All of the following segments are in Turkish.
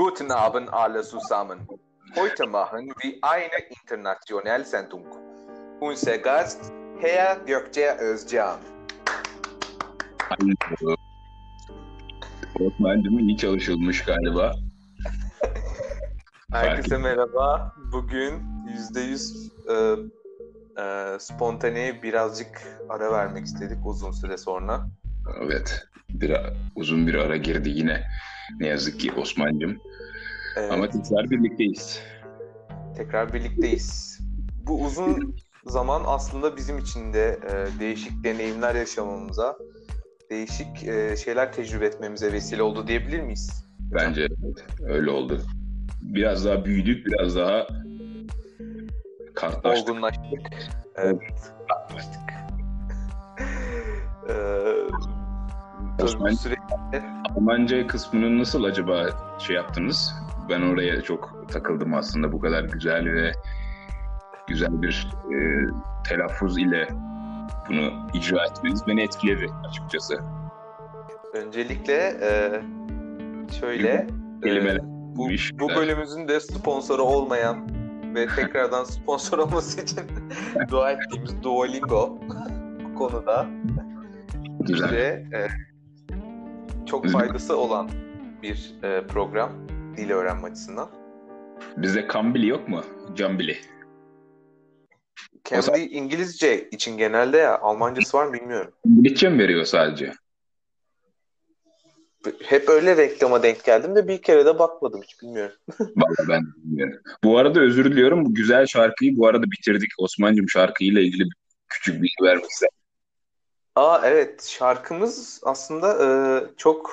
Guten Abend alle zusammen. Heute machen wir eine internationale Sendung. Unser Gast, Herr Gökçe Özcan. Osman'cığım iyi çalışılmış galiba. Herkese merhaba. Bugün %100 e, e, spontaneye birazcık ara vermek istedik uzun süre sonra. Evet. Bir, uzun bir ara girdi yine. Ne yazık ki Osman'cığım. Evet, Ama tekrar birlikteyiz. tekrar birlikteyiz. Bu uzun zaman aslında bizim için de e, değişik deneyimler yaşamamıza, değişik e, şeyler tecrübe etmemize vesile oldu diyebilir miyiz? Bence evet, öyle oldu. Biraz daha büyüdük, biraz daha kartlaştık. Olgunlaştık. Evet. Olgunlaştık. Ee, süreçte Almanca kısmını nasıl acaba şey yaptınız? Ben oraya çok takıldım aslında bu kadar güzel ve güzel bir e, telaffuz ile bunu icra etmeniz beni etkiledi açıkçası. öncelikle e, şöyle e, bu, bu bölümümüzün de sponsoru olmayan ve tekrardan sponsor olması için dua ettiğimiz Duolingo konuda Güzel. bize e, çok faydası olan bir e, program dil öğrenme açısından. Bizde Kambili yok mu? Cambili. Kendi zaman- İngilizce için genelde ya Almancası var mı bilmiyorum. İngilizce mi veriyor sadece? Hep öyle reklama denk geldim de bir kere de bakmadım hiç bilmiyorum. Vallahi ben bilmiyorum. Bu arada özür diliyorum. Bu güzel şarkıyı bu arada bitirdik. Osman'cığım şarkıyla ilgili bir küçük bilgi istedim. Aa evet şarkımız aslında e, çok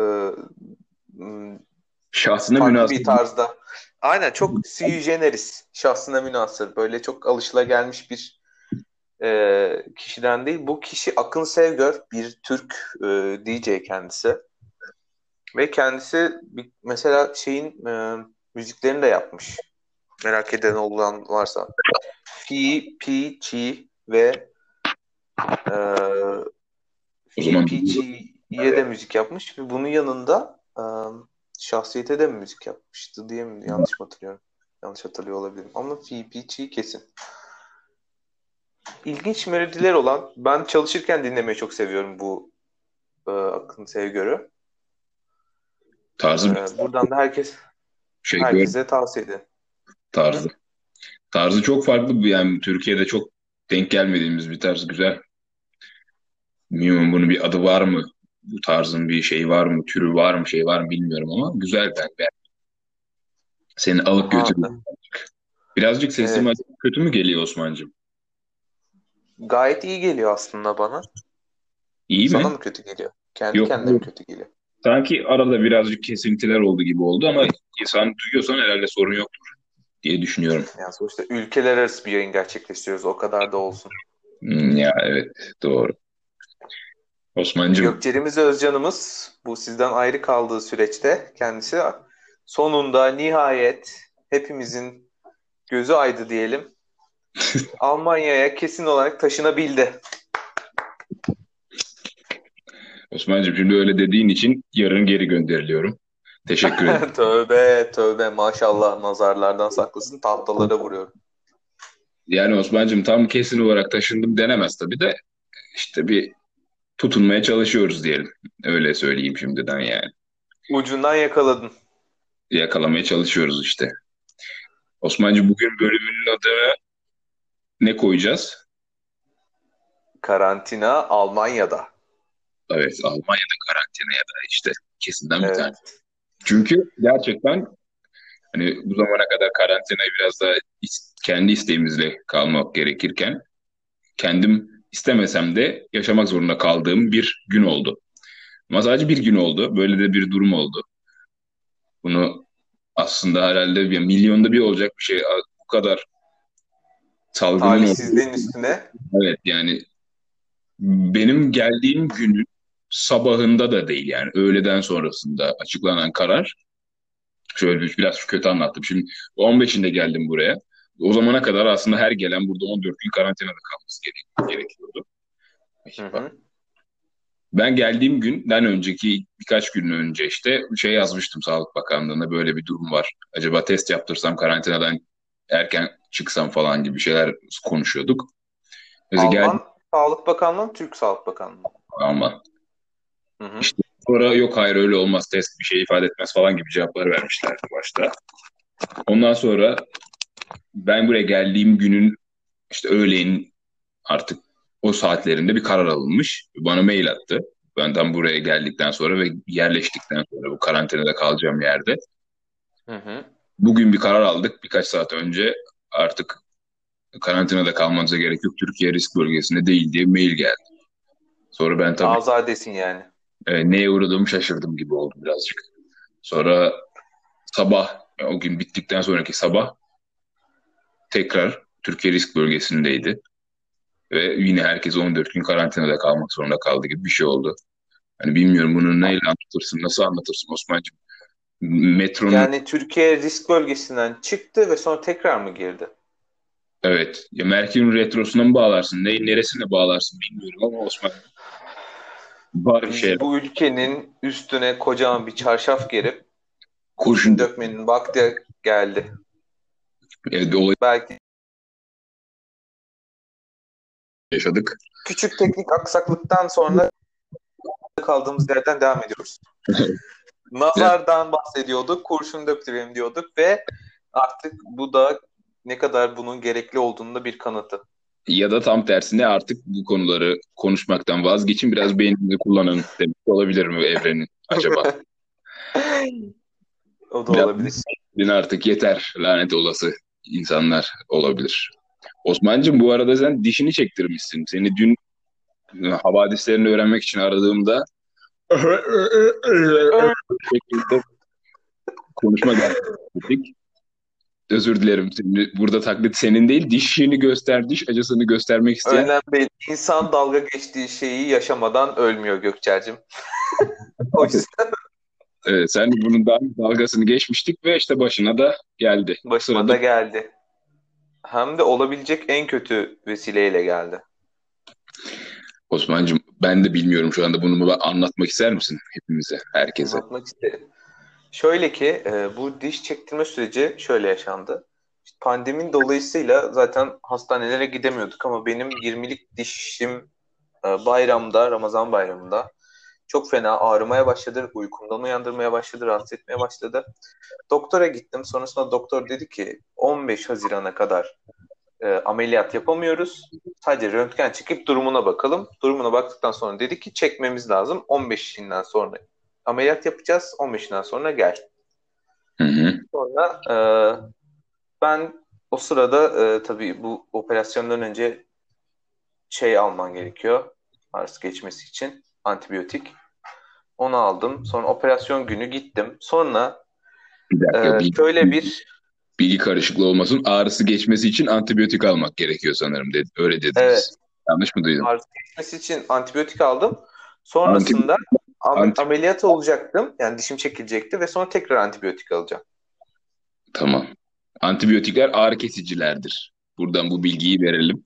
e, m, Şahsına farklı münasır. bir tarzda. Aynen çok sui generis şahsına münhasır. Böyle çok alışılagelmiş bir e, kişiden değil. Bu kişi Akın Sevgör bir Türk e, DJ kendisi. Ve kendisi bir, mesela şeyin e, müziklerini de yapmış. Merak eden olan varsa. Fi, Pi, Chi ve e, Chi'ye de müzik yapmış. Ve bunun yanında e, Şahsiyete de mi müzik yapmıştı diye mi? Yanlış mı hatırlıyorum? Yanlış hatırlıyor olabilirim. Ama Chi kesin. İlginç melodiler olan, ben çalışırken dinlemeyi çok seviyorum bu e, Akın Sevgör'ü. Tarzı E, bir buradan da herkes şey gör herkese tavsiye ederim. tarzı. Tarzı çok farklı bir yani Türkiye'de çok denk gelmediğimiz bir tarz güzel. Bilmiyorum bunun bir adı var mı? Bu tarzın bir şey var mı? Türü var mı? Şey var mı bilmiyorum ama güzel ben. ben. Seni alıp götürüyor. Birazcık sesim Evet. kötü mü geliyor Osman'cığım? gayet iyi geliyor aslında bana. İyi mi? Sana mı kötü geliyor? Kendi Yok, kendine mi kötü geliyor? Sanki arada birazcık kesintiler oldu gibi oldu ama sen duyuyorsan herhalde sorun yoktur diye düşünüyorum. Yani sonuçta ülkeler arası bir yayın gerçekleştiriyoruz. O kadar da olsun. Hmm, ya evet doğru. Osman'cığım Gökçerimiz Özcan'ımız bu sizden ayrı kaldığı süreçte kendisi sonunda nihayet hepimizin gözü aydı diyelim. Almanya'ya kesin olarak taşınabildi. Osman'cığım şimdi öyle dediğin için yarın geri gönderiliyorum. Teşekkür ederim. Tövbe tövbe maşallah nazarlardan saklasın tahtalara vuruyorum. Yani Osman'cığım tam kesin olarak taşındım denemez tabii de işte bir tutunmaya çalışıyoruz diyelim. Öyle söyleyeyim şimdiden yani. Ucundan yakaladın. Yakalamaya çalışıyoruz işte. Osman'cığım bugün bölümünün adını ne koyacağız? Karantina Almanya'da. Evet Almanya'da karantina ya da işte kesinden bir Evet. tane. Çünkü gerçekten hani bu zamana kadar karantinayı biraz da is- kendi isteğimizle kalmak gerekirken kendim istemesem de yaşamak zorunda kaldığım bir gün oldu. Ama sadece bir gün oldu. Böyle de bir durum oldu. Bunu aslında herhalde bir milyonda bir olacak bir şey. Bu kadar salgının Talihsizliğin üstüne Evet yani benim geldiğim günün sabahında da değil yani öğleden sonrasında açıklanan karar şöyle bir, biraz kötü anlattım. Şimdi 15'inde geldim buraya. O zamana kadar aslında her gelen burada 14 gün karantinada kalması gerek- gerekiyordu. Hı hı. Ben geldiğim günden önceki birkaç gün önce işte şey yazmıştım Sağlık Bakanlığı'na böyle bir durum var. Acaba test yaptırsam karantinadan erken çıksam falan gibi şeyler konuşuyorduk. Alman geldi... Sağlık Bakanlığı mı, Türk Sağlık Bakanlığı mı? Alman. Hı hı. İşte sonra yok hayır öyle olmaz test bir şey ifade etmez falan gibi cevaplar vermişlerdi başta. Ondan sonra ben buraya geldiğim günün işte öğleyin artık o saatlerinde bir karar alınmış. Bana mail attı. Ben tam buraya geldikten sonra ve yerleştikten sonra bu karantinada kalacağım yerde. Hı hı. Bugün bir karar aldık birkaç saat önce. Artık karantinada kalmanıza gerek yok. Türkiye risk bölgesinde değil diye mail geldi. Sonra ben tabii... Azadesin yani. E, neye uğradığımı şaşırdım gibi oldu birazcık. Sonra sabah, o gün bittikten sonraki sabah tekrar Türkiye risk bölgesindeydi. Ve yine herkes 14 gün karantinada kalmak zorunda kaldı gibi bir şey oldu. Hani bilmiyorum bunu neyle anlatırsın, nasıl anlatırsın Osman'cığım? Metronun... Yani Türkiye risk bölgesinden çıktı ve sonra tekrar mı girdi? Evet. Ya Merkür'ün retrosuna mı bağlarsın? Ne, neresine bağlarsın bilmiyorum ama Osman şey. Bu ülkenin üstüne kocaman bir çarşaf gerip kurşun dökmenin vakti geldi. Evet, olay... Belki yaşadık. Küçük teknik aksaklıktan sonra kaldığımız yerden devam ediyoruz. Nazardan bahsediyorduk, kurşun döktürelim diyorduk ve artık bu da ne kadar bunun gerekli olduğunu da bir kanıtı. Ya da tam tersine artık bu konuları konuşmaktan vazgeçin biraz beyninizi kullanın demek olabilir mi evrenin acaba? o da biraz olabilir. Artık yeter lanet olası insanlar olabilir. Osman'cığım bu arada sen dişini çektirmişsin. Seni dün havadislerini öğrenmek için aradığımda şekilde konuşma gerçekleştirdik. Özür dilerim. Burada taklit senin değil. Dişini göster, diş acısını göstermek isteyen. Önemli değil. İnsan dalga geçtiği şeyi yaşamadan ölmüyor Gökçer'cim. o yüzden. Evet, sen bunun daha dalgasını geçmiştik ve işte başına da geldi. Başına Sırada... da geldi. Hem de olabilecek en kötü vesileyle geldi. Osman'cığım ben de bilmiyorum şu anda bunu anlatmak ister misin hepimize, herkese? Anlatmak isterim. Şöyle ki e, bu diş çektirme süreci şöyle yaşandı. İşte pandemin dolayısıyla zaten hastanelere gidemiyorduk ama benim 20'lik dişim e, bayramda, Ramazan bayramında çok fena ağrımaya başladı. Uykumdan uyandırmaya başladı, rahatsız etmeye başladı. Doktora gittim. Sonrasında doktor dedi ki 15 Haziran'a kadar e, ameliyat yapamıyoruz. Sadece röntgen çekip durumuna bakalım. Durumuna baktıktan sonra dedi ki çekmemiz lazım. 15'inden sonra ameliyat yapacağız. 15'inden sonra gel. Hı hı. Sonra e, ben o sırada e, tabii bu operasyondan önce şey alman gerekiyor. Ağrısı geçmesi için antibiyotik. Onu aldım. Sonra operasyon günü gittim. Sonra bir dakika, e, şöyle bir bilgi karışıklığı olmasın. Ağrısı geçmesi için antibiyotik almak gerekiyor sanırım. Dedi. Öyle dediniz. Evet. Yanlış mı duydum? Ağrısı geçmesi için antibiyotik aldım. Sonrasında Am- ameliyat olacaktım. Yani dişim çekilecekti ve sonra tekrar antibiyotik alacağım. Tamam. Antibiyotikler ağrı kesicilerdir. Buradan bu bilgiyi verelim.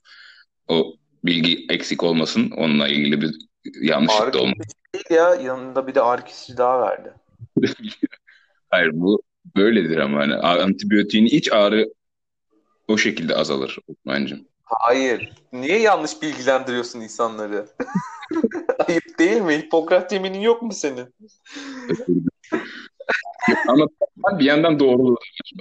O bilgi eksik olmasın. Onunla ilgili bir yanlışlık da olmasın. değil ya. Yanında bir de ağrı kesici daha verdi. Hayır bu böyledir ama hani antibiyotiğin iç ağrı o şekilde azalır Osman'cığım. Hayır. Niye yanlış bilgilendiriyorsun insanları? Ayıp değil mi? Hipokrat yeminin yok mu senin? Ama bir yandan doğru.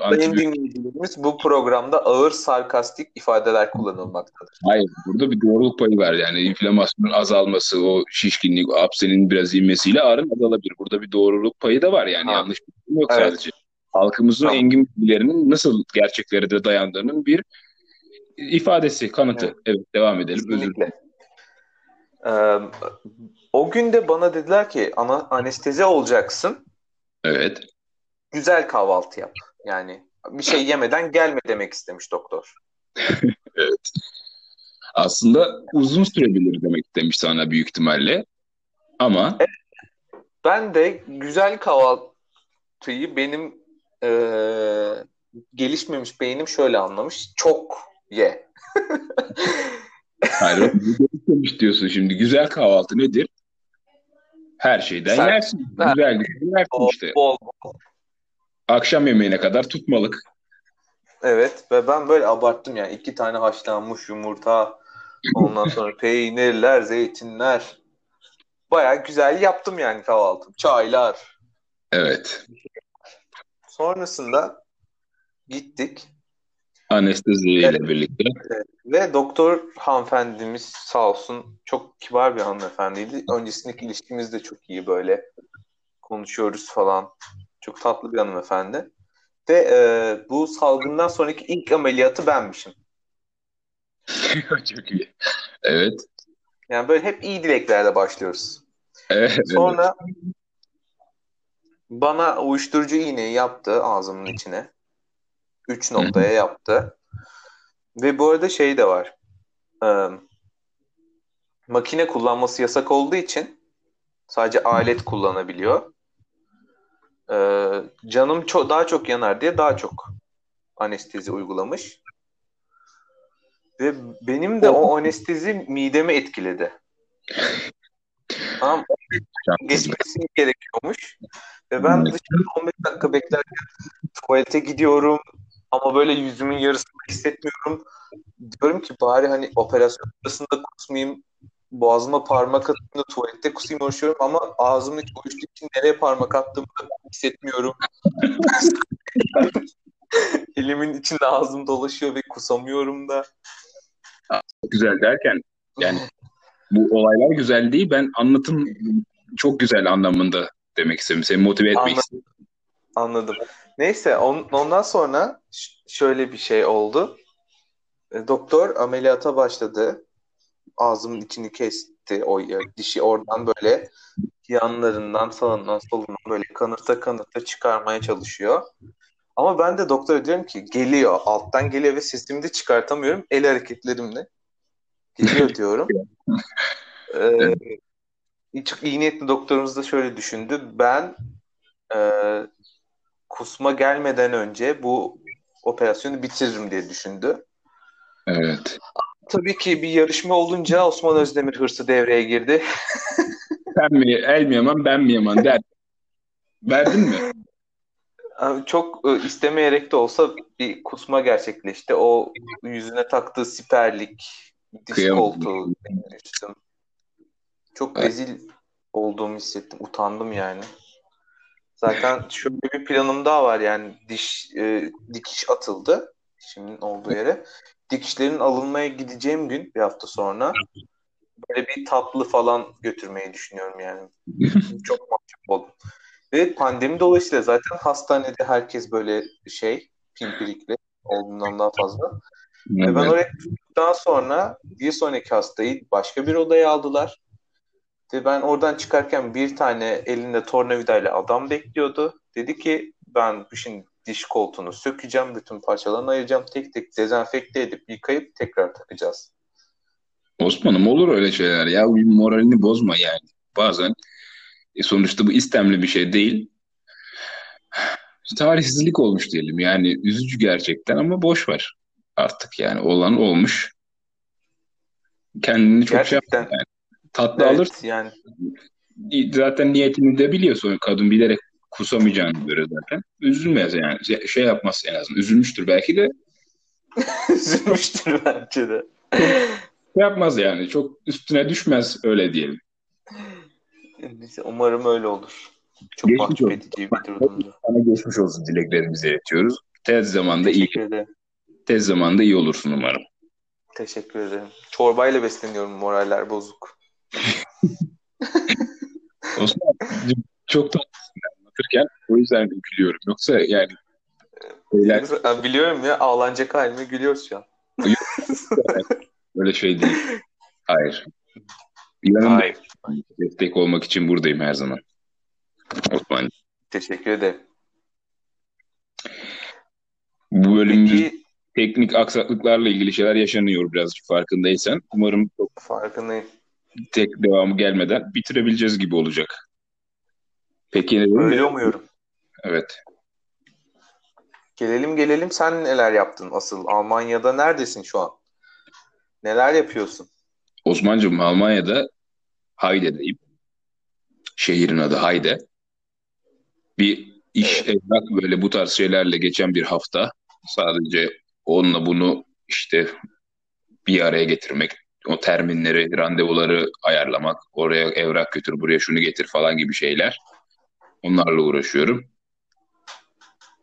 Sayın dinleyicilerimiz bu programda ağır sarkastik ifadeler kullanılmaktadır. Hayır, burada bir doğruluk payı var. Yani inflamasyonun azalması, o şişkinlik, o apsenin biraz inmesiyle ağrın azalabilir. Burada bir doğruluk payı da var yani ha. yanlış bir şey yok evet. sadece. Halkımızın tamam. engin bilgilerinin nasıl gerçeklere de dayandığının bir ifadesi, kanıtı. Evet, evet devam edelim. Kesinlikle. Özür dilerim. Ee, o gün de bana dediler ki ana, anestezi olacaksın. Evet. Güzel kahvaltı yap. Yani bir şey yemeden gelme demek istemiş doktor. evet. Aslında uzun sürebilir demek istemiş sana büyük ihtimalle. Ama evet. ben de güzel kahvaltıyı benim e, gelişmemiş beynim şöyle anlamış. Çok ye. Hayır, diyorsun şimdi. Güzel kahvaltı nedir? Her şeyden Sen- yersin. Ha. Güzel güzel yersin Bol, işte. bol. Akşam yemeğine kadar tutmalık. Evet ve ben böyle abarttım yani. iki tane haşlanmış yumurta, ondan sonra peynirler, zeytinler. Baya güzel yaptım yani kahvaltım. Çaylar. Evet. Sonrasında gittik Anesteziyle Evet. birlikte. ve doktor hanımefendimiz sağ olsun çok kibar bir hanımefendiydi. Öncesindeki ilişkimiz de çok iyi böyle konuşuyoruz falan. Çok tatlı bir hanımefendi. Ve e, bu salgından sonraki ilk ameliyatı benmişim. Çok iyi. Evet. Yani böyle hep iyi dileklerle başlıyoruz. Evet. Sonra bana uyuşturucu iğneyi yaptı ağzımın içine. Üç noktaya yaptı. Ve bu arada şey de var. Ee, makine kullanması yasak olduğu için sadece alet kullanabiliyor. Ee, canım ço- daha çok yanar diye daha çok anestezi uygulamış. Ve benim de o anestezi midemi etkiledi. Tamam geçmesi gerekiyormuş. Ve ben Evet. dışarıda 15 dakika beklerken tuvalete gidiyorum ama böyle yüzümün yarısını hissetmiyorum. Diyorum ki bari hani operasyon sırasında kusmayayım, boğazıma parmak atayım da tuvalette kusayım uğraşıyorum ama ağzımın içi uyuştuğu için nereye parmak attığımı hissetmiyorum. Elimin içinde ağzım dolaşıyor ve kusamıyorum da. Güzel derken yani bu olaylar güzel değil. Ben anlatım çok güzel anlamında demek istedim. Seni motive etmek Anladım. istedim. Anladım. Neyse on- ondan sonra şöyle bir şey oldu. E, Doktor ameliyata başladı. Ağzımın içini kesti. O ya- dişi oradan böyle yanlarından sağından solundan böyle kanırta kanırta çıkarmaya çalışıyor. Ama ben de doktora diyorum ki geliyor. Alttan geliyor ve sesimi de çıkartamıyorum. El hareketlerimle. Geliyor diyorum. Ee, çok iyi niyetli doktorumuz da şöyle düşündü. Ben e, kusma gelmeden önce bu operasyonu bitiririm diye düşündü. Evet. Tabii ki bir yarışma olunca Osman Özdemir hırsı devreye girdi. Sen mi, el mi yaman, ben mi yaman der. Verdin mi? Çok e, istemeyerek de olsa bir kusma gerçekleşti. O yüzüne taktığı siperlik, diz Kıyamam. koltuğu. Çok Evet. rezil olduğumu hissettim. Utandım yani. Zaten şöyle bir planım daha var yani diş e, dikiş atıldı dişimin olduğu yere. Dikişlerin alınmaya gideceğim gün bir hafta sonra böyle bir tatlı falan götürmeyi düşünüyorum yani. Çok mahcup oldum. Ve pandemi dolayısıyla zaten hastanede herkes böyle şey pimpirikli olduğundan daha fazla. Ve ben oraya gittikten sonra bir sonraki hastayı başka bir odaya aldılar. Ve ben oradan çıkarken bir tane elinde tornavidayla adam bekliyordu. Dedi ki ben şimdi diş koltuğunu sökeceğim, bütün parçalarını ayıracağım, tek tek dezenfekte edip yıkayıp tekrar takacağız. Osman'ım olur öyle şeyler ya. Moralini bozma yani. Bazen e, sonuçta bu istemli bir şey değil. Tarihsizlik olmuş diyelim. Yani üzücü gerçekten ama boş ver. Artık yani olan olmuş. Kendini çok şey Gerçekten. yapma yani. Tatlı Evet, alır. yani Zaten niyetini de biliyor sonra kadın bilerek kusamayacağını göre zaten. Üzülmez yani. Şey- Şey yapmaz en azından. Üzülmüştür belki de üzülmüştür bence de. şey yapmaz yani. Çok üstüne düşmez öyle diyelim. Umarım öyle olur. Çok Geçmiş mahcup olsun. edici bir durumdu. Sana geçmiş olsun dileklerimizi iletiyoruz. Tez zamanda iyi, Teşekkür ederim. tez zamanda iyi olursun umarım. Teşekkür ederim. Çorbayla besleniyorum moraller bozuk. Osman çok tatlısın anlatırken o yüzden gülüyorum. Yoksa yani şeyler Ben biliyorum ya ağlanacak halime gülüyoruz şu an. öyle şey değil. Hayır. Yanımda Hayır. destek olmak için buradayım her zaman. Osman. Teşekkür ederim. Bu bölümümüz Peki teknik aksaklıklarla ilgili şeyler yaşanıyor birazcık farkındaysan. Umarım çok farkındayım. Tek devamı gelmeden bitirebileceğiz gibi olacak. Peki ne Öyle umuyorum. Evet. Gelelim gelelim sen neler yaptın asıl? Almanya'da neredesin şu an? Neler yapıyorsun? Osman'cığım Almanya'da Heide'deyim. Şehrin adı Hayde. Bir iş evet. evrak böyle bu tarz şeylerle geçen bir hafta. Sadece onunla bunu işte bir araya getirmek, o terminleri, randevuları ayarlamak, oraya evrak götür, buraya şunu getir falan gibi şeyler. Onlarla uğraşıyorum.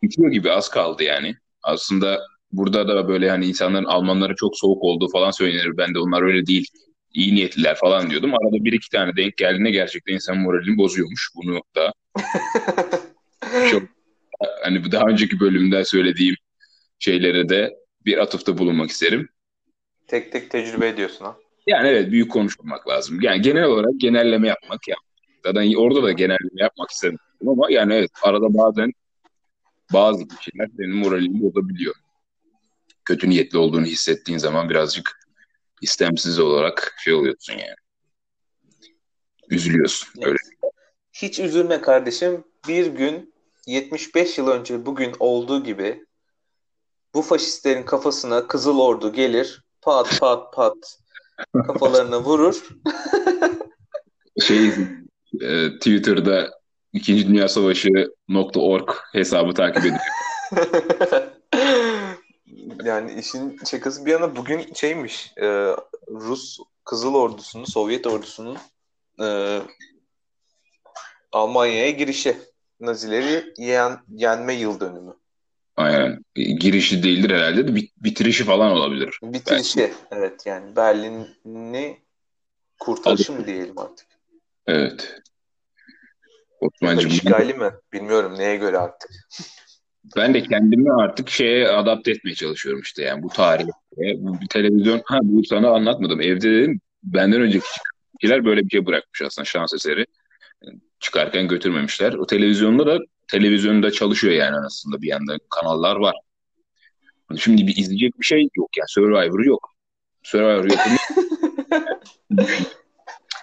Bitiyor gibi az kaldı yani. Aslında burada da böyle hani insanların Almanların çok soğuk olduğu falan söylenir. Ben de onlar öyle değil. İyi niyetliler falan diyordum. Arada bir iki tane denk geldiğinde gerçekten insan moralini bozuyormuş. Bunu da çok hani daha önceki bölümde söylediğim şeylere de bir atıfta bulunmak isterim. Tek tek tecrübe ediyorsun ha. Yani evet büyük konuşmamak lazım. Yani genel olarak genelleme yapmak ya. Zaten orada da genelleme yapmak istedim ama yani evet arada bazen bazı kişiler senin moralini bozabiliyor. Kötü niyetli olduğunu hissettiğin zaman birazcık istemsiz olarak şey oluyorsun yani. Üzülüyorsun. Evet. Öyle. Hiç üzülme kardeşim. Bir gün 75 yıl önce bugün olduğu gibi bu faşistlerin kafasına Kızıl Ordu gelir pat pat pat kafalarına vurur. şey e, Twitter'da İkinci Dünya Savaşı.org hesabı takip ediyor. yani işin şakası bir yana bugün şeymiş e, Rus Kızıl Ordusu'nun Sovyet ordusunun e, Almanya'ya girişi Nazileri yen, yenme yıl dönümü. Aynen. Girişi değildir herhalde de bitirişi falan olabilir. Bitirişi belki. evet yani Berlin'i kurtarışı mı diyelim artık. Evet. Osman'cığım. İşgali mi? Bilmiyorum neye göre artık. Ben de kendimi artık şeye adapte etmeye çalışıyorum işte yani bu tarihe. Bu bir televizyon, ha bu sana anlatmadım. Evde dedim benden önceki kişiler böyle bir şey bırakmış aslında şans eseri. Çıkarken götürmemişler. O televizyonda da televizyonda çalışıyor yani aslında bir yanda kanallar var. Şimdi bir izleyecek bir şey yok yani Survivor yok. Survivor yok.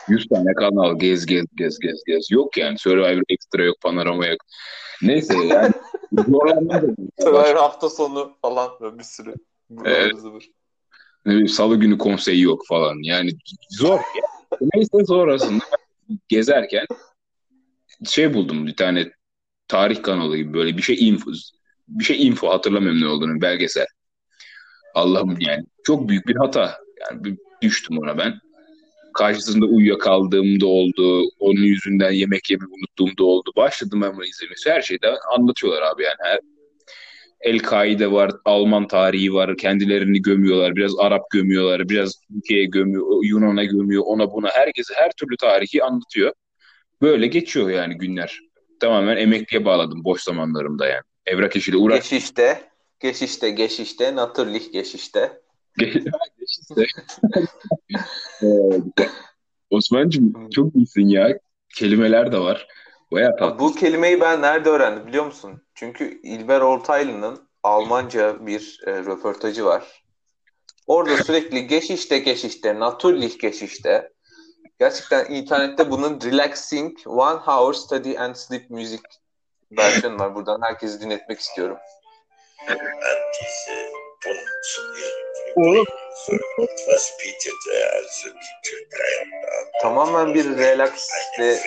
100 tane kanal gez gez gez gez gez yok yani Survivor Extra yok Panorama yok. Neyse yani Survivor hafta sonu falan böyle bir sürü. Evet. Ne bileyim, Salı günü konseyi yok falan yani zor. Yani. Neyse sonrasında gezerken şey buldum bir tane tarih kanalı gibi böyle bir şey info bir şey info hatırlamıyorum ne olduğunu belgesel. Allah'ım yani çok büyük bir hata. Yani düştüm ona ben. Karşısında uyuyakaldığım da oldu. Onun yüzünden yemek yemeyi unuttuğum da oldu. Başladım ben bunu izlemesi. Her şeyde anlatıyorlar abi yani. Her, El-Kaide var, Alman tarihi var, kendilerini gömüyorlar, biraz Arap gömüyorlar, biraz Türkiye'ye gömüyor, Yunan'a gömüyor, ona buna. Herkese her türlü tarihi anlatıyor. Böyle geçiyor yani günler tamamen emekliye bağladım boş zamanlarımda yani. Evrak işiyle uğraş. Geçişte, geçişte, geçişte, natürlich geçişte. geçişte. Osman'cığım çok iyisin ya. Kelimeler de var. Bayağı tatlı. Bu kelimeyi ben nerede öğrendim biliyor musun? Çünkü İlber Ortaylı'nın Almanca bir e, röportajı var. Orada sürekli geçişte geçişte, natürlich geçişte Gerçekten internette bunun relaxing one hour study and sleep music versiyonu var. Buradan herkesi dinletmek istiyorum. Tamamen bir relax ve.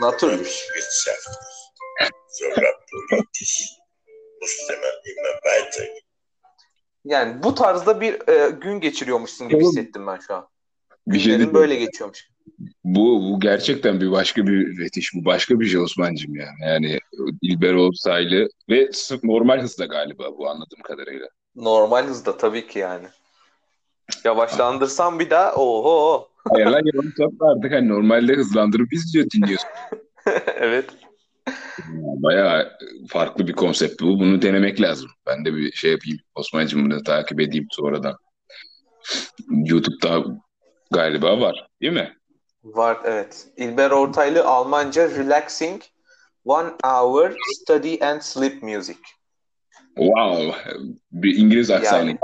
Natürlich. Musste man immer weitergehen. Yani bu tarzda bir e, gün geçiriyormuşsun gibi hissettim ben şu an. Bir şey böyle geçiyormuş. Bu, bu gerçekten bir başka bir üretiş. Bu başka bir şey Osman'cığım yani. Yani İlber Ortaylı ve normal hızda galiba bu anladığım kadarıyla. Normal hızda tabii ki yani. Yavaşlandırsam bir daha oho. Hayır lan yavaşlatma artık hani normalde hızlandırıp biz diyor dinliyorsun. evet. Bayağı farklı bir konsept bu. Bunu denemek lazım. Ben de bir şey yapayım. Osman'cığım bunu takip edeyim sonradan. YouTube'da galiba var değil mi? Var evet. İlber Ortaylı Almanca Relaxing One Hour Study and Sleep Music. Wow. Bir İngiliz aksanı. Yani,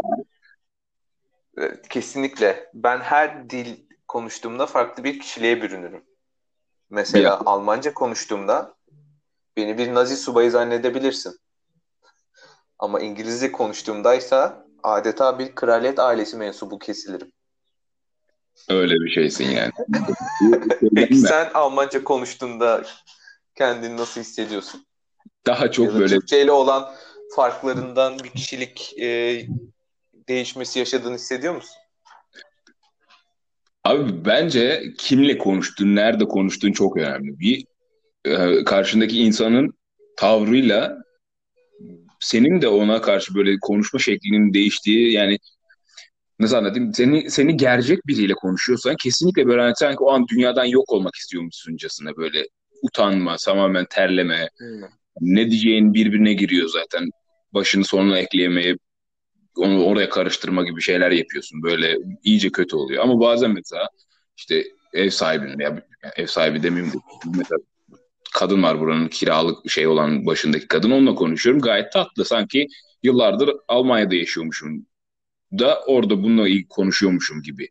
kesinlikle. Ben her dil konuştuğumda farklı bir kişiliğe bürünürüm. Mesela ya. Almanca konuştuğumda Beni bir Nazi subayı zannedebilirsin. Ama İngilizce konuştuğumdaysa Adeta bir kraliyet ailesi mensubu kesilirim. Öyle bir şeysin yani. Peki sen Almanca konuştuğunda kendini nasıl hissediyorsun? Daha çok ya da böyle Türkçe ile olan farklarından bir kişilik e, değişmesi yaşadığını hissediyor musun? Abi bence kimle konuştuğun, nerede konuştuğun çok önemli. Bir e, karşındaki insanın tavrıyla senin de ona karşı böyle konuşma şeklinin değiştiği yani nasıl anlatayım seni seni gerçek biriyle konuşuyorsan kesinlikle böyle hani sanki o an dünyadan yok olmak istiyormuşsuncasına böyle utanma, tamamen terleme, hmm. ne diyeceğin birbirine giriyor zaten. Başını sonuna ekleyemeye onu oraya karıştırma gibi şeyler yapıyorsun. Böyle iyice kötü oluyor. Ama bazen mesela işte ev sahibinin ya ev sahibi demeyeyim de mesela kadın var buranın kiralık şey olan başındaki kadın onunla konuşuyorum. Gayet tatlı sanki yıllardır Almanya'da yaşıyormuşum da orada bununla ilgili konuşuyormuşum gibi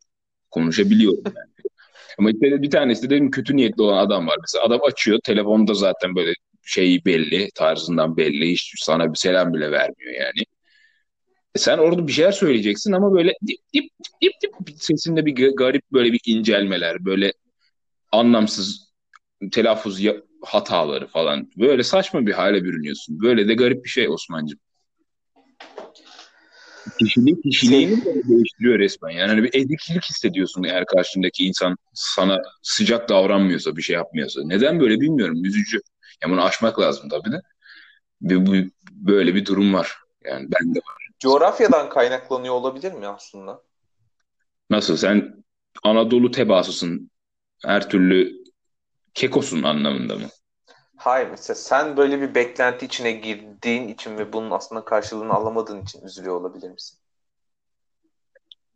konuşabiliyorum yani. Ama işte bir tanesi de dedim kötü niyetli olan adam var. Mesela adam açıyor telefonda zaten böyle şey belli tarzından belli hiç sana bir selam bile vermiyor yani. E sen orada bir şeyler söyleyeceksin ama böyle dip dip dip dip sesinde bir garip böyle bir incelmeler böyle anlamsız telaffuz hataları falan böyle saçma bir hale bürünüyorsun. Böyle de garip bir şey Osman'cığım. Kişiliği kişiliğini de değiştiriyor resmen. Yani hani bir ediklik hissediyorsun eğer karşındaki insan sana sıcak davranmıyorsa, bir şey yapmıyorsa. Neden böyle bilmiyorum. Üzücü. Ya bunu aşmak lazım tabii de. Bir, bu, böyle bir durum var. Yani ben de var. Coğrafyadan kaynaklanıyor olabilir mi aslında? Nasıl? Sen Anadolu tebaasısın. Her türlü kekosun anlamında mı? Hayır mesela sen böyle bir beklenti içine girdiğin için ve bunun aslında karşılığını alamadığın için üzülüyor olabilir misin?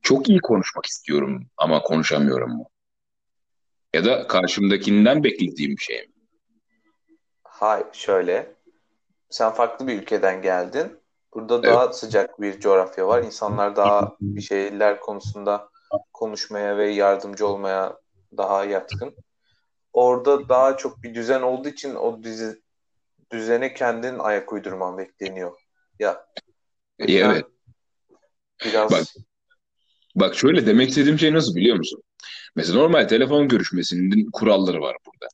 Çok iyi konuşmak istiyorum ama konuşamıyorum mu? Ya da karşımdakinden beklediğim bir şey mi? Hayır şöyle. Sen farklı bir ülkeden geldin. Burada evet. daha sıcak bir coğrafya var. İnsanlar daha bir şeyler konusunda konuşmaya ve yardımcı olmaya daha yatkın orada daha çok bir düzen olduğu için o dizi, düzene kendin ayak uydurman bekleniyor. Ya. evet. Biraz bak, bak şöyle demek istediğim şey nasıl biliyor musun? Mesela normal telefon görüşmesinin kuralları var burada.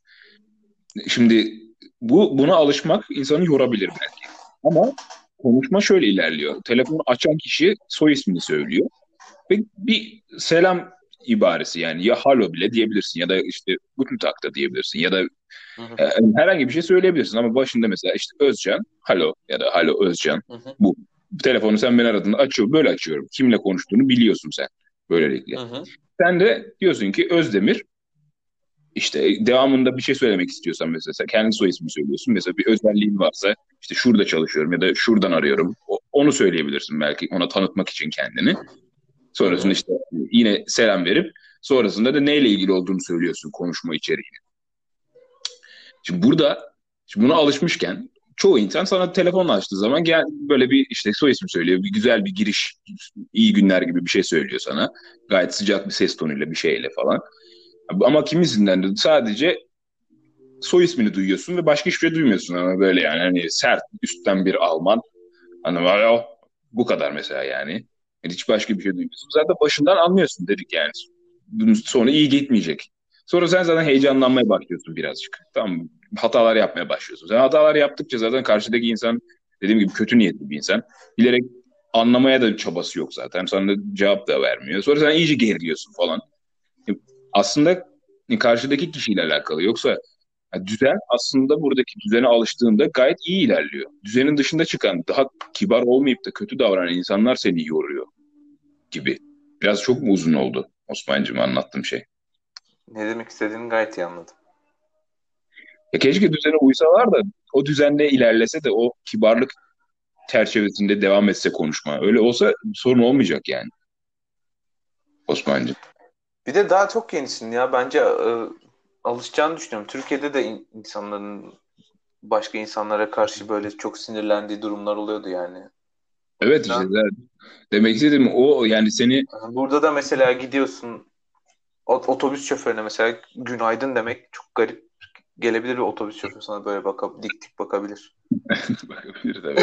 Şimdi bu buna alışmak insanı yorabilir belki. Ama konuşma şöyle ilerliyor. Telefonu açan kişi soy ismini söylüyor ve bir selam ibaresi yani ya halo bile diyebilirsin ya da işte guten tag da diyebilirsin ya da e, herhangi bir şey söyleyebilirsin ama başında mesela işte Özcan halo ya da halo Özcan hı hı. bu telefonu sen beni aradığında açıyor böyle açıyorum kimle konuştuğunu biliyorsun sen böylelikle. Hı hı. Sen de diyorsun ki Özdemir işte devamında bir şey söylemek istiyorsan mesela sen kendi soy ismini söylüyorsun. Mesela bir özelliğin varsa işte şurada çalışıyorum ya da şuradan arıyorum. Onu söyleyebilirsin belki ona tanıtmak için kendini. Sonrasında işte yine selam verip sonrasında da neyle ilgili olduğunu söylüyorsun konuşma içeriğini. Şimdi burada şimdi buna alışmışken çoğu insan sana telefonla açtığı zaman gel böyle bir işte soy ismi söylüyor. Bir güzel bir giriş, iyi günler gibi bir şey söylüyor sana. Gayet sıcak bir ses tonuyla bir şeyle falan. Ama kimisinden de sadece soy ismini duyuyorsun ve başka hiçbir şey duymuyorsun ama böyle yani hani sert üstten bir Alman. Hani bu kadar mesela yani. Yani hiç başka bir şey duymuyorsun. Zaten başından anlıyorsun dedik yani. Bunun sonu iyi gitmeyecek. Sonra sen zaten heyecanlanmaya başlıyorsun birazcık. Tamam hatalar yapmaya başlıyorsun. Sen hatalar yaptıkça zaten karşıdaki insan dediğim gibi kötü niyetli bir insan. Bilerek anlamaya da çabası yok zaten. Sana da cevap da vermiyor. Sonra sen iyice geriliyorsun falan. Aslında karşıdaki kişiyle alakalı. Yoksa düzen aslında buradaki düzene alıştığında gayet iyi ilerliyor. Düzenin dışında çıkan, daha kibar olmayıp da kötü davranan insanlar seni yoruyor gibi. Biraz çok mu uzun oldu Osman'cığım anlattığım şey? Ne demek istediğini gayet iyi anladım. Ya keşke düzene uysalar da o düzenle ilerlese de o kibarlık çerçevesinde devam etse konuşma. Öyle olsa sorun olmayacak yani. Osman'cığım. Bir de daha çok yenisin ya. Bence e, alışacağını düşünüyorum. Türkiye'de de insanların başka insanlara karşı böyle çok sinirlendiği durumlar oluyordu yani. Evet işte demek istedim o yani seni burada da mesela gidiyorsun otobüs şoförüne mesela günaydın demek çok garip gelebilir bir otobüs şoförü sana böyle bakıp dik dik bakabilir. bakabilir tabii.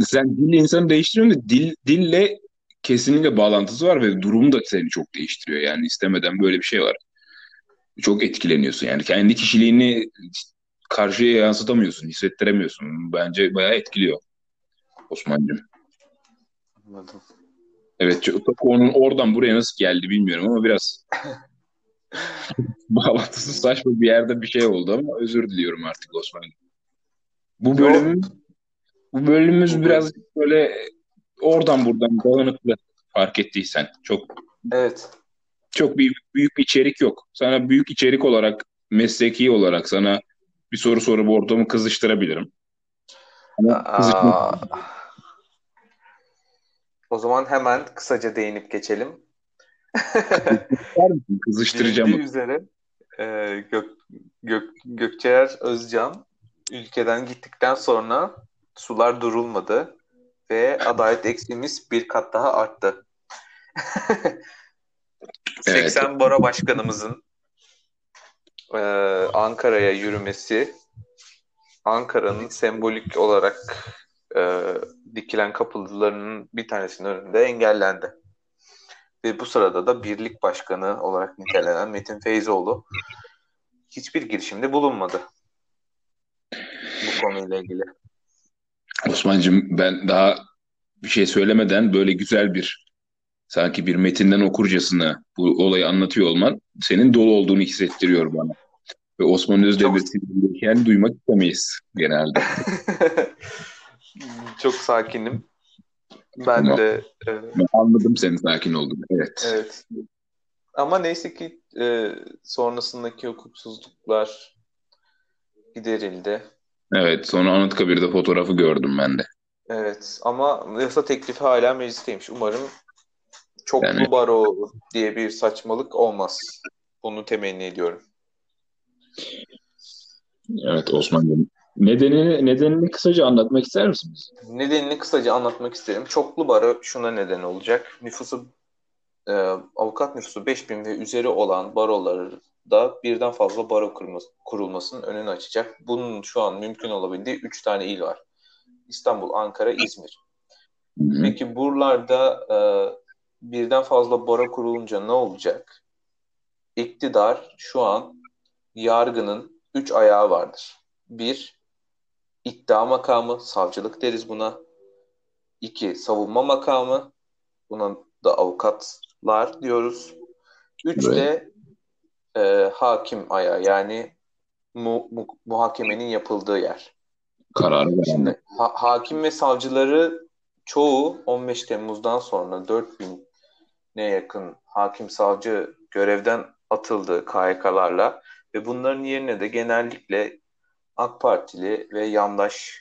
Sen dil insanı değiştiriyorsun da dil, dille kesinlikle bağlantısı var ve durum da seni çok değiştiriyor. Yani istemeden böyle bir şey var. Çok etkileniyorsun. Yani kendi kişiliğini karşıya yansıtamıyorsun, hissettiremiyorsun. Bence bayağı etkiliyor Osman'cığım. Anladım. Evet, çok, onun oradan buraya nasıl geldi bilmiyorum ama biraz bağlantısı saçma bir yerde bir şey oldu ama özür diliyorum artık Osman. Bu bölümün bu bölümümüz biraz böyle oradan buradan dağınıklı fark ettiysen. Çok Evet. Çok büyük, büyük bir içerik yok. Sana büyük içerik olarak, mesleki olarak sana bir soru sorup ortamı kızıştırabilirim. Aa, o zaman hemen kısaca değinip geçelim. Kızıştıracağım. Bilindiği üzere e, Gök, Gök, Gökçeer Özcan ülkeden gittikten sonra sular durulmadı ve adalet eksiğimiz bir kat daha arttı. 80 evet. Bora Başkanımızın e, Ankara'ya yürümesi Ankara'nın sembolik olarak e, dikilen kapılarının bir tanesinin önünde engellendi. Ve bu sırada da birlik başkanı olarak nitelenen Metin Feyzoğlu hiçbir girişimde bulunmadı bu konuyla ilgili. Osman'cığım ben daha bir şey söylemeden böyle güzel bir sanki bir metinden okurcasına bu olayı anlatıyor olman senin dolu olduğunu hissettiriyor bana. Ve Osman Özdemir Çok... duymak istemeyiz genelde. Çok sakinim. Ben tamam. de e... anladım senin sakin olduğunu. Evet. Evet. Ama neyse ki e, sonrasındaki hukuksuzluklar giderildi. Evet, sonra Anıtkabir'de fotoğrafı gördüm ben de. Evet, ama yasa teklifi hala meclisteymiş. Umarım çoklu yani... baro diye bir saçmalık olmaz. Bunu temenni ediyorum. Evet Osman Nedenini, nedenini kısaca anlatmak ister misiniz? Nedenini kısaca anlatmak isterim. Çoklu baro şuna neden olacak. Nüfusu e, avukat nüfusu 5000 ve üzeri olan barolarda birden fazla baro kurulmasının önünü açacak. Bunun şu an mümkün olabildiği 3 tane il var. İstanbul, Ankara, İzmir. Hı-hı. Peki buralarda e, birden fazla baro kurulunca ne olacak? İktidar şu an yargının 3 ayağı vardır. Bir, iddia makamı, savcılık deriz buna. İki, savunma makamı. Buna da avukatlar diyoruz. Üç evet. de e, hakim ayağı yani mu, mu, muhakemenin yapıldığı yer. Karar Şimdi ha, hakim ve savcıları çoğu 15 Temmuz'dan sonra 4000 ne yakın hakim savcı görevden atıldı KYK'larla ve bunların yerine de genellikle AK Partili ve yandaş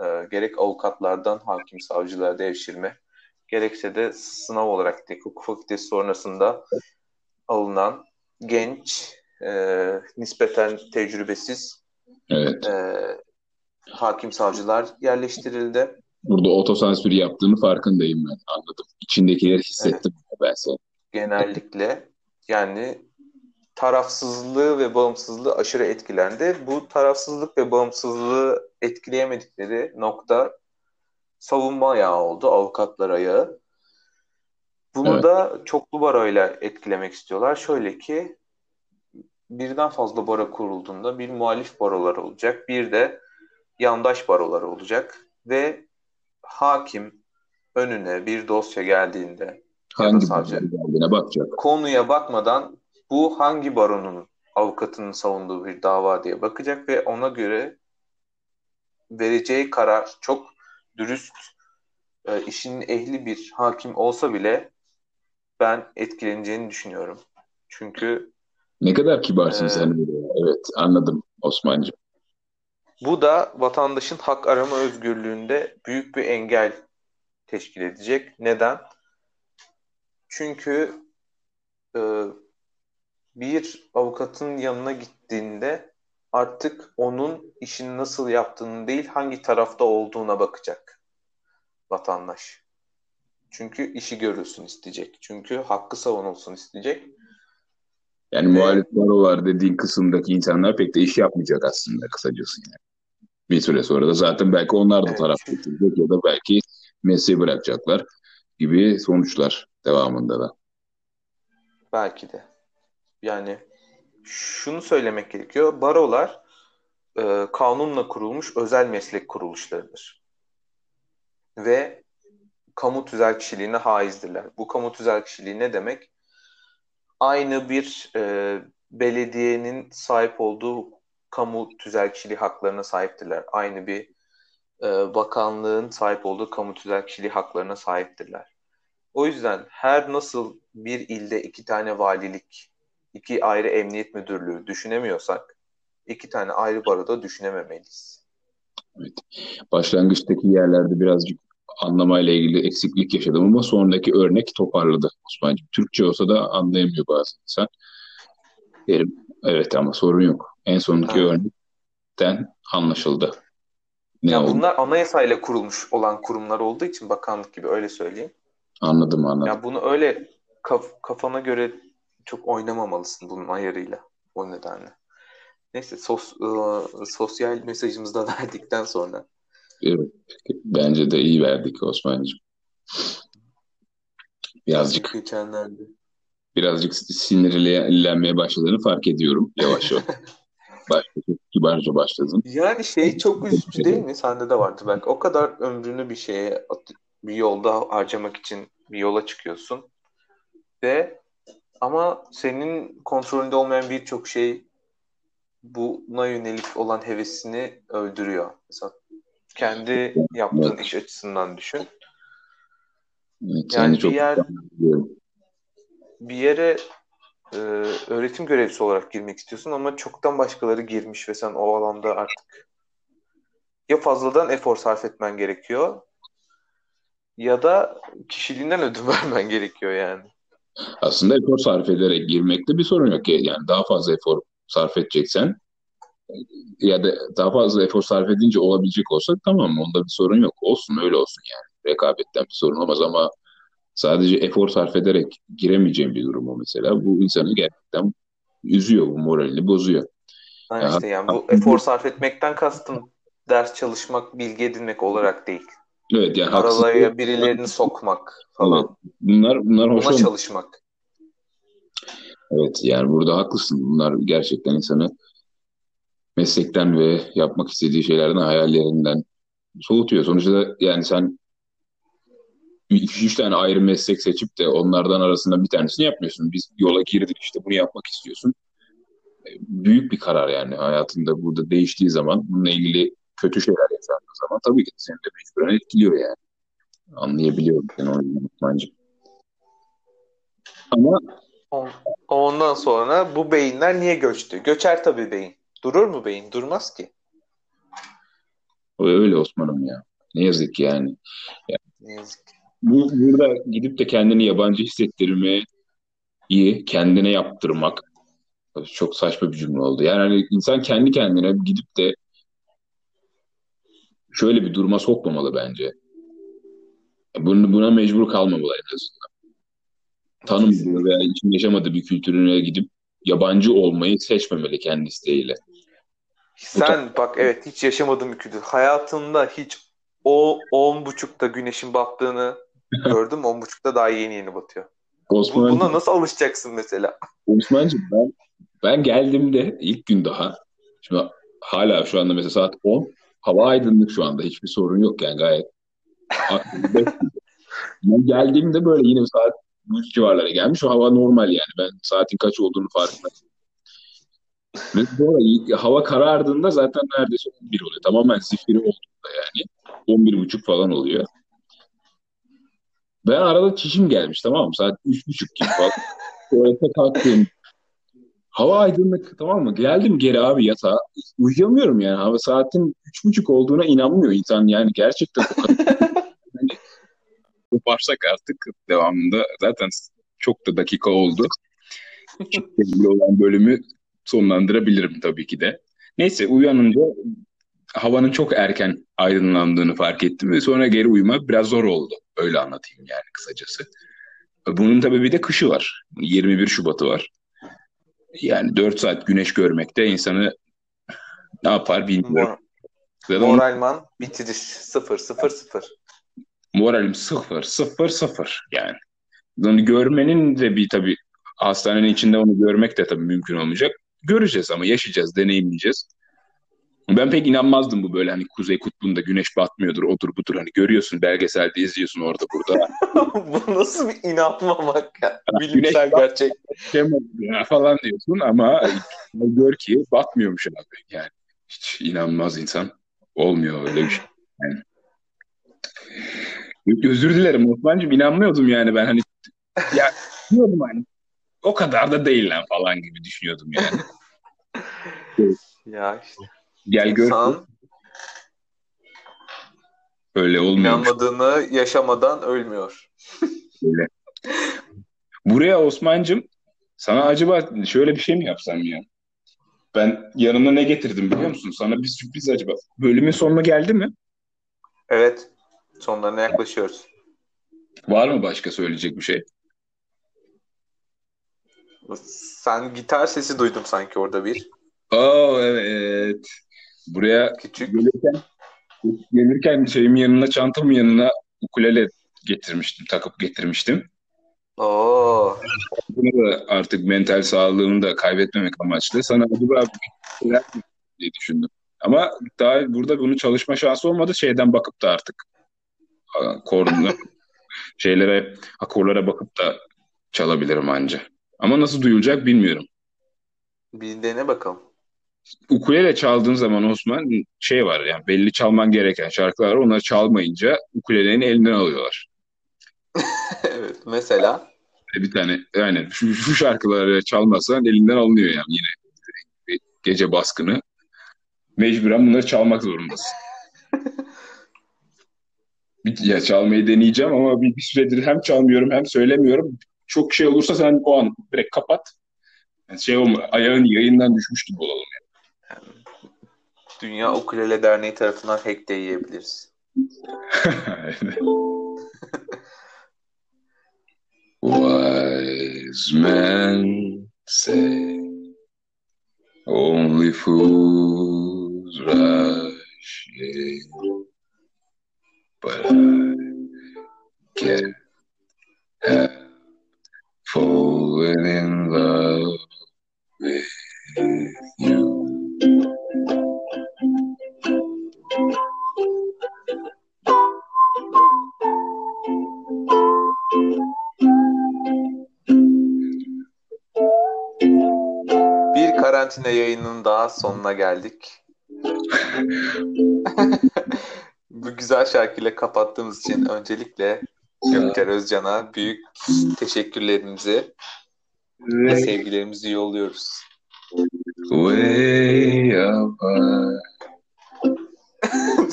e, gerek avukatlardan hakim savcılara devşirme gerekse de sınav olarak da hukuk fakültesi sonrasında alınan genç e, nispeten tecrübesiz evet. e, hakim savcılar yerleştirildi. Burada otosansür yaptığını farkındayım ben anladım. İçindekileri hissettim evet. ben sen. Genellikle yani tarafsızlığı ve bağımsızlığı aşırı etkilendi. Bu tarafsızlık ve bağımsızlığı etkileyemedikleri nokta savunma ayağı oldu, avukatlar ayağı. Bunu evet. da çoklu baroyla etkilemek istiyorlar. Şöyle ki birden fazla baro kurulduğunda bir muhalif barolar olacak, bir de yandaş barolar olacak ve hakim önüne bir dosya geldiğinde hangi savcı geldiğine bakacak. Konuya bakmadan bu hangi baronun avukatının savunduğu bir dava diye bakacak ve ona göre vereceği karar çok dürüst, e, işinin ehli bir hakim olsa bile ben etkileneceğini düşünüyorum. Çünkü ne kadar kibarsın e, sen. Evet anladım Osman'cığım. Bu da vatandaşın hak arama özgürlüğünde büyük bir engel teşkil edecek. Neden? Çünkü e, bir avukatın yanına gittiğinde artık onun işini nasıl yaptığını değil hangi tarafta olduğuna bakacak vatandaş. Çünkü işi görülsün isteyecek. Çünkü hakkı savunulsun isteyecek. Yani Ve... muhalif barolar dediğin kısımdaki insanlar pek de iş yapmayacak aslında kısacası yani. Bir süre sonra da zaten belki onlar da evet. taraf getirecek ya da belki mesleği bırakacaklar gibi sonuçlar devamında da. Belki de. Yani şunu söylemek gerekiyor. Barolar e, kanunla kurulmuş özel meslek kuruluşlarıdır. Ve kamu tüzel kişiliğine haizdirler. Bu kamu tüzel kişiliği ne demek? Aynı bir e, belediyenin sahip olduğu kamu tüzel kişiliği haklarına sahiptirler. Aynı bir e, bakanlığın sahip olduğu kamu tüzel kişiliği haklarına sahiptirler. O yüzden her nasıl bir ilde iki tane valilik, iki ayrı emniyet müdürlüğü düşünemiyorsak iki tane ayrı baroda düşünememeliyiz. Evet. Başlangıçtaki yerlerde birazcık anlamayla ilgili eksiklik yaşadım ama sonraki örnek toparladı Osman'cığım. Türkçe olsa da anlayamıyor bazı insan. Derim, evet ama sorun yok. En sonraki ha. örnekten anlaşıldı. Ne ya oldu? bunlar anayasayla kurulmuş olan kurumlar olduğu için bakanlık gibi öyle söyleyeyim. Anladım anladım. Ya bunu öyle kaf kafana göre çok oynamamalısın bunun ayarıyla o nedenle. Neyse sos, ıı, sosyal mesajımızı da verdikten sonra. Evet, bence de iyi verdik Osman'cığım. Birazcık geçenlerde. Birazcık sinirlenmeye başladığını fark ediyorum yavaş yavaş. Çok kibarca başladın. Yani şey çok üzücü değil mi? Sende de vardı belki. O kadar ömrünü bir şeye bir yolda harcamak için bir yola çıkıyorsun. Ve ama senin kontrolünde olmayan birçok şey buna yönelik olan hevesini öldürüyor. Mesela kendi yaptığın evet. iş açısından düşün. Evet, yani bir yer bir yere e, öğretim görevlisi olarak girmek istiyorsun ama çoktan başkaları girmiş ve sen o alanda artık ya fazladan efor sarf etmen gerekiyor ya da kişiliğinden ödün vermen gerekiyor yani. Aslında efor sarf ederek girmekte bir sorun yok. Yani daha fazla efor sarf edeceksen ya da daha fazla efor sarf edince olabilecek olsa tamam onda bir sorun yok. Olsun öyle olsun yani. Rekabetten bir sorun olmaz ama sadece efor sarf ederek giremeyeceğim bir durum o mesela. Bu insanı gerçekten üzüyor, bu moralini bozuyor. Yani ya, işte yani bu efor sarf etmekten kastım ders çalışmak, bilgi edinmek olarak değil. Evet yani Aralaya birilerini sokmak falan. Bunlar bunlar hoş Buna çalışmak. Evet yani burada haklısın. Bunlar gerçekten insanı meslekten ve yapmak istediği şeylerden, hayallerinden soğutuyor. Sonuçta yani sen iki üç tane ayrı meslek seçip de onlardan arasında bir tanesini yapmıyorsun. Biz yola girdin işte bunu yapmak istiyorsun. Büyük bir karar yani hayatında burada değiştiği zaman bununla ilgili kötü şeyler yaşandığı zaman tabii ki seni de mecburen etkiliyor yani. Anlayabiliyorum seni o yüzden Ama Ondan sonra bu beyinler niye göçtü? Göçer tabii beyin. Durur mu beyin? Durmaz ki. Öyle Osman'ım ya. Ne yazık yani. yani ne yazık Bu, burada gidip de kendini yabancı hissettirmeyi kendine yaptırmak çok saçma bir cümle oldu. Yani hani insan kendi kendine gidip de şöyle bir duruma sokmamalı bence. Bunu, buna mecbur kalmamalı en azından. Tanımadığı veya için yaşamadığı bir kültürüne gidip yabancı olmayı seçmemeli kendi isteğiyle. Sen bak evet hiç yaşamadığım bir kültür. Hayatında hiç o on buçukta güneşin battığını gördüm? On buçukta daha yeni yeni batıyor. Osman, Buna nasıl alışacaksın mesela? Osman'cığım ben, ben geldiğimde ilk gün daha şimdi hala şu anda mesela saat 10 hava aydınlık şu anda hiçbir sorun yok yani gayet ben geldiğimde böyle yine saat 3 civarlara gelmiş o hava normal yani ben saatin kaç olduğunu farkındayım ve sonra hava karardığında zaten neredeyse 11 oluyor. Tamamen zifiri olduğunda yani. 11 buçuk falan oluyor. Ben arada çişim gelmiş tamam mı? Saat 3.30 gibi falan. Tuvalete kalktım. Hava aydınlık tamam mı? Geldim geri abi yatağa. Uyuyamıyorum yani. Hava saatin 3.30 olduğuna inanmıyor insan yani. Gerçekten o kadar. yani, Koparsak artık devamında zaten çok da dakika oldu. Çok olan bölümü sonlandırabilirim tabii ki de. Neyse uyanınca havanın çok erken aydınlandığını fark ettim ve sonra geri uyumak biraz zor oldu. Öyle anlatayım yani kısacası. Bunun tabii bir de kışı var. 21 Şubat'ı var. Yani 4 saat güneş görmek de insanı ne yapar bilmiyorum. Mor Moralman bitirir. 0 0 0. Moralim 0 0 0 yani. Onu görmenin de bir tabii hastanenin içinde onu görmek de tabii mümkün olmayacak. Göreceğiz ama yaşayacağız, deneyimleyeceğiz. Ben pek inanmazdım bu böyle hani Kuzey Kutbu'nda güneş batmıyordur, odur budur. Hani görüyorsun belgeselde izliyorsun orada burada. bu nasıl bir inanmamak ya? Bilimsel gerçek. Ya falan diyorsun ama gör ki batmıyormuş abi. Yani hiç inanmaz insan. Olmuyor öyle bir şey. Yani. Özür dilerim Osman'cığım inanmıyordum yani ben hani ya diyordum hani o kadar da değil lan falan gibi düşünüyordum yani. ya işte. Gel gör. İnsan öyle olmuyor. İnanmadığını yaşamadan ölmüyor. Öyle. Buraya Osman'cığım sana acaba şöyle bir şey mi yapsam ya? Ben yanımda ne getirdim biliyor musun? Sana bir sürpriz acaba. Bölümün sonuna geldi mi? Evet. Sonlarına yaklaşıyoruz. Var mı başka söyleyecek bir şey? Sen gitar sesi duydum sanki orada bir. Oo evet. Buraya Küçük. gelirken, gelirken şeyimin yanına, çantamın yanına ukulele getirmiştim, takıp getirmiştim. Oo. Bunu da artık mental sağlığımı da kaybetmemek amaçlı sana acaba diye düşündüm. Ama daha burada bunu çalışma şansı olmadı. Şeyden bakıp da artık korduna şeylere, akorlara bakıp da çalabilirim anca. Ama nasıl duyulacak bilmiyorum. Bir dene bakalım. Ukulele çaldığın zaman Osman şey var yani belli çalman gereken şarkılar var. Onları çalmayınca ukulelenin elinden alıyorlar. evet mesela bir tane yani şu, şu şarkıları çalmazsan elinden alınıyor yani yine gece baskını. Mecburen bunları çalmak zorundasın. ya çalmayı deneyeceğim ama bir, bir süredir hem çalmıyorum hem söylemiyorum. Çok şey olursa sen o an direkt kapat. Yani şey olma, ayağın yayından düşmüş gibi olalım yani. Yani Dünya Ukulele Derneği tarafından hack de yiyebiliriz. Wise men say only fools rush in, but I can't help falling in love with sonuna geldik. Bu güzel şarkıyla kapattığımız için öncelikle Gökçer Özcan'a büyük teşekkürlerimizi ve sevgilerimizi yolluyoruz. Way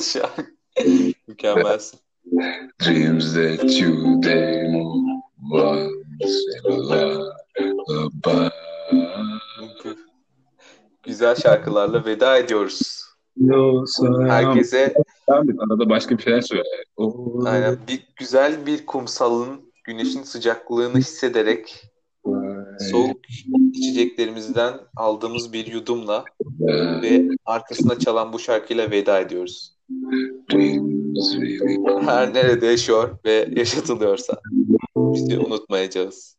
Şarkı mükemmelsin. Dreams that you dream once in a güzel şarkılarla veda ediyoruz. Herkese arada başka bir şeyler söyle. Aynen, bir, güzel bir kumsalın güneşin sıcaklığını hissederek soğuk içeceklerimizden aldığımız bir yudumla ve arkasında çalan bu şarkıyla veda ediyoruz. Her nerede yaşıyor ve yaşatılıyorsa bizi unutmayacağız.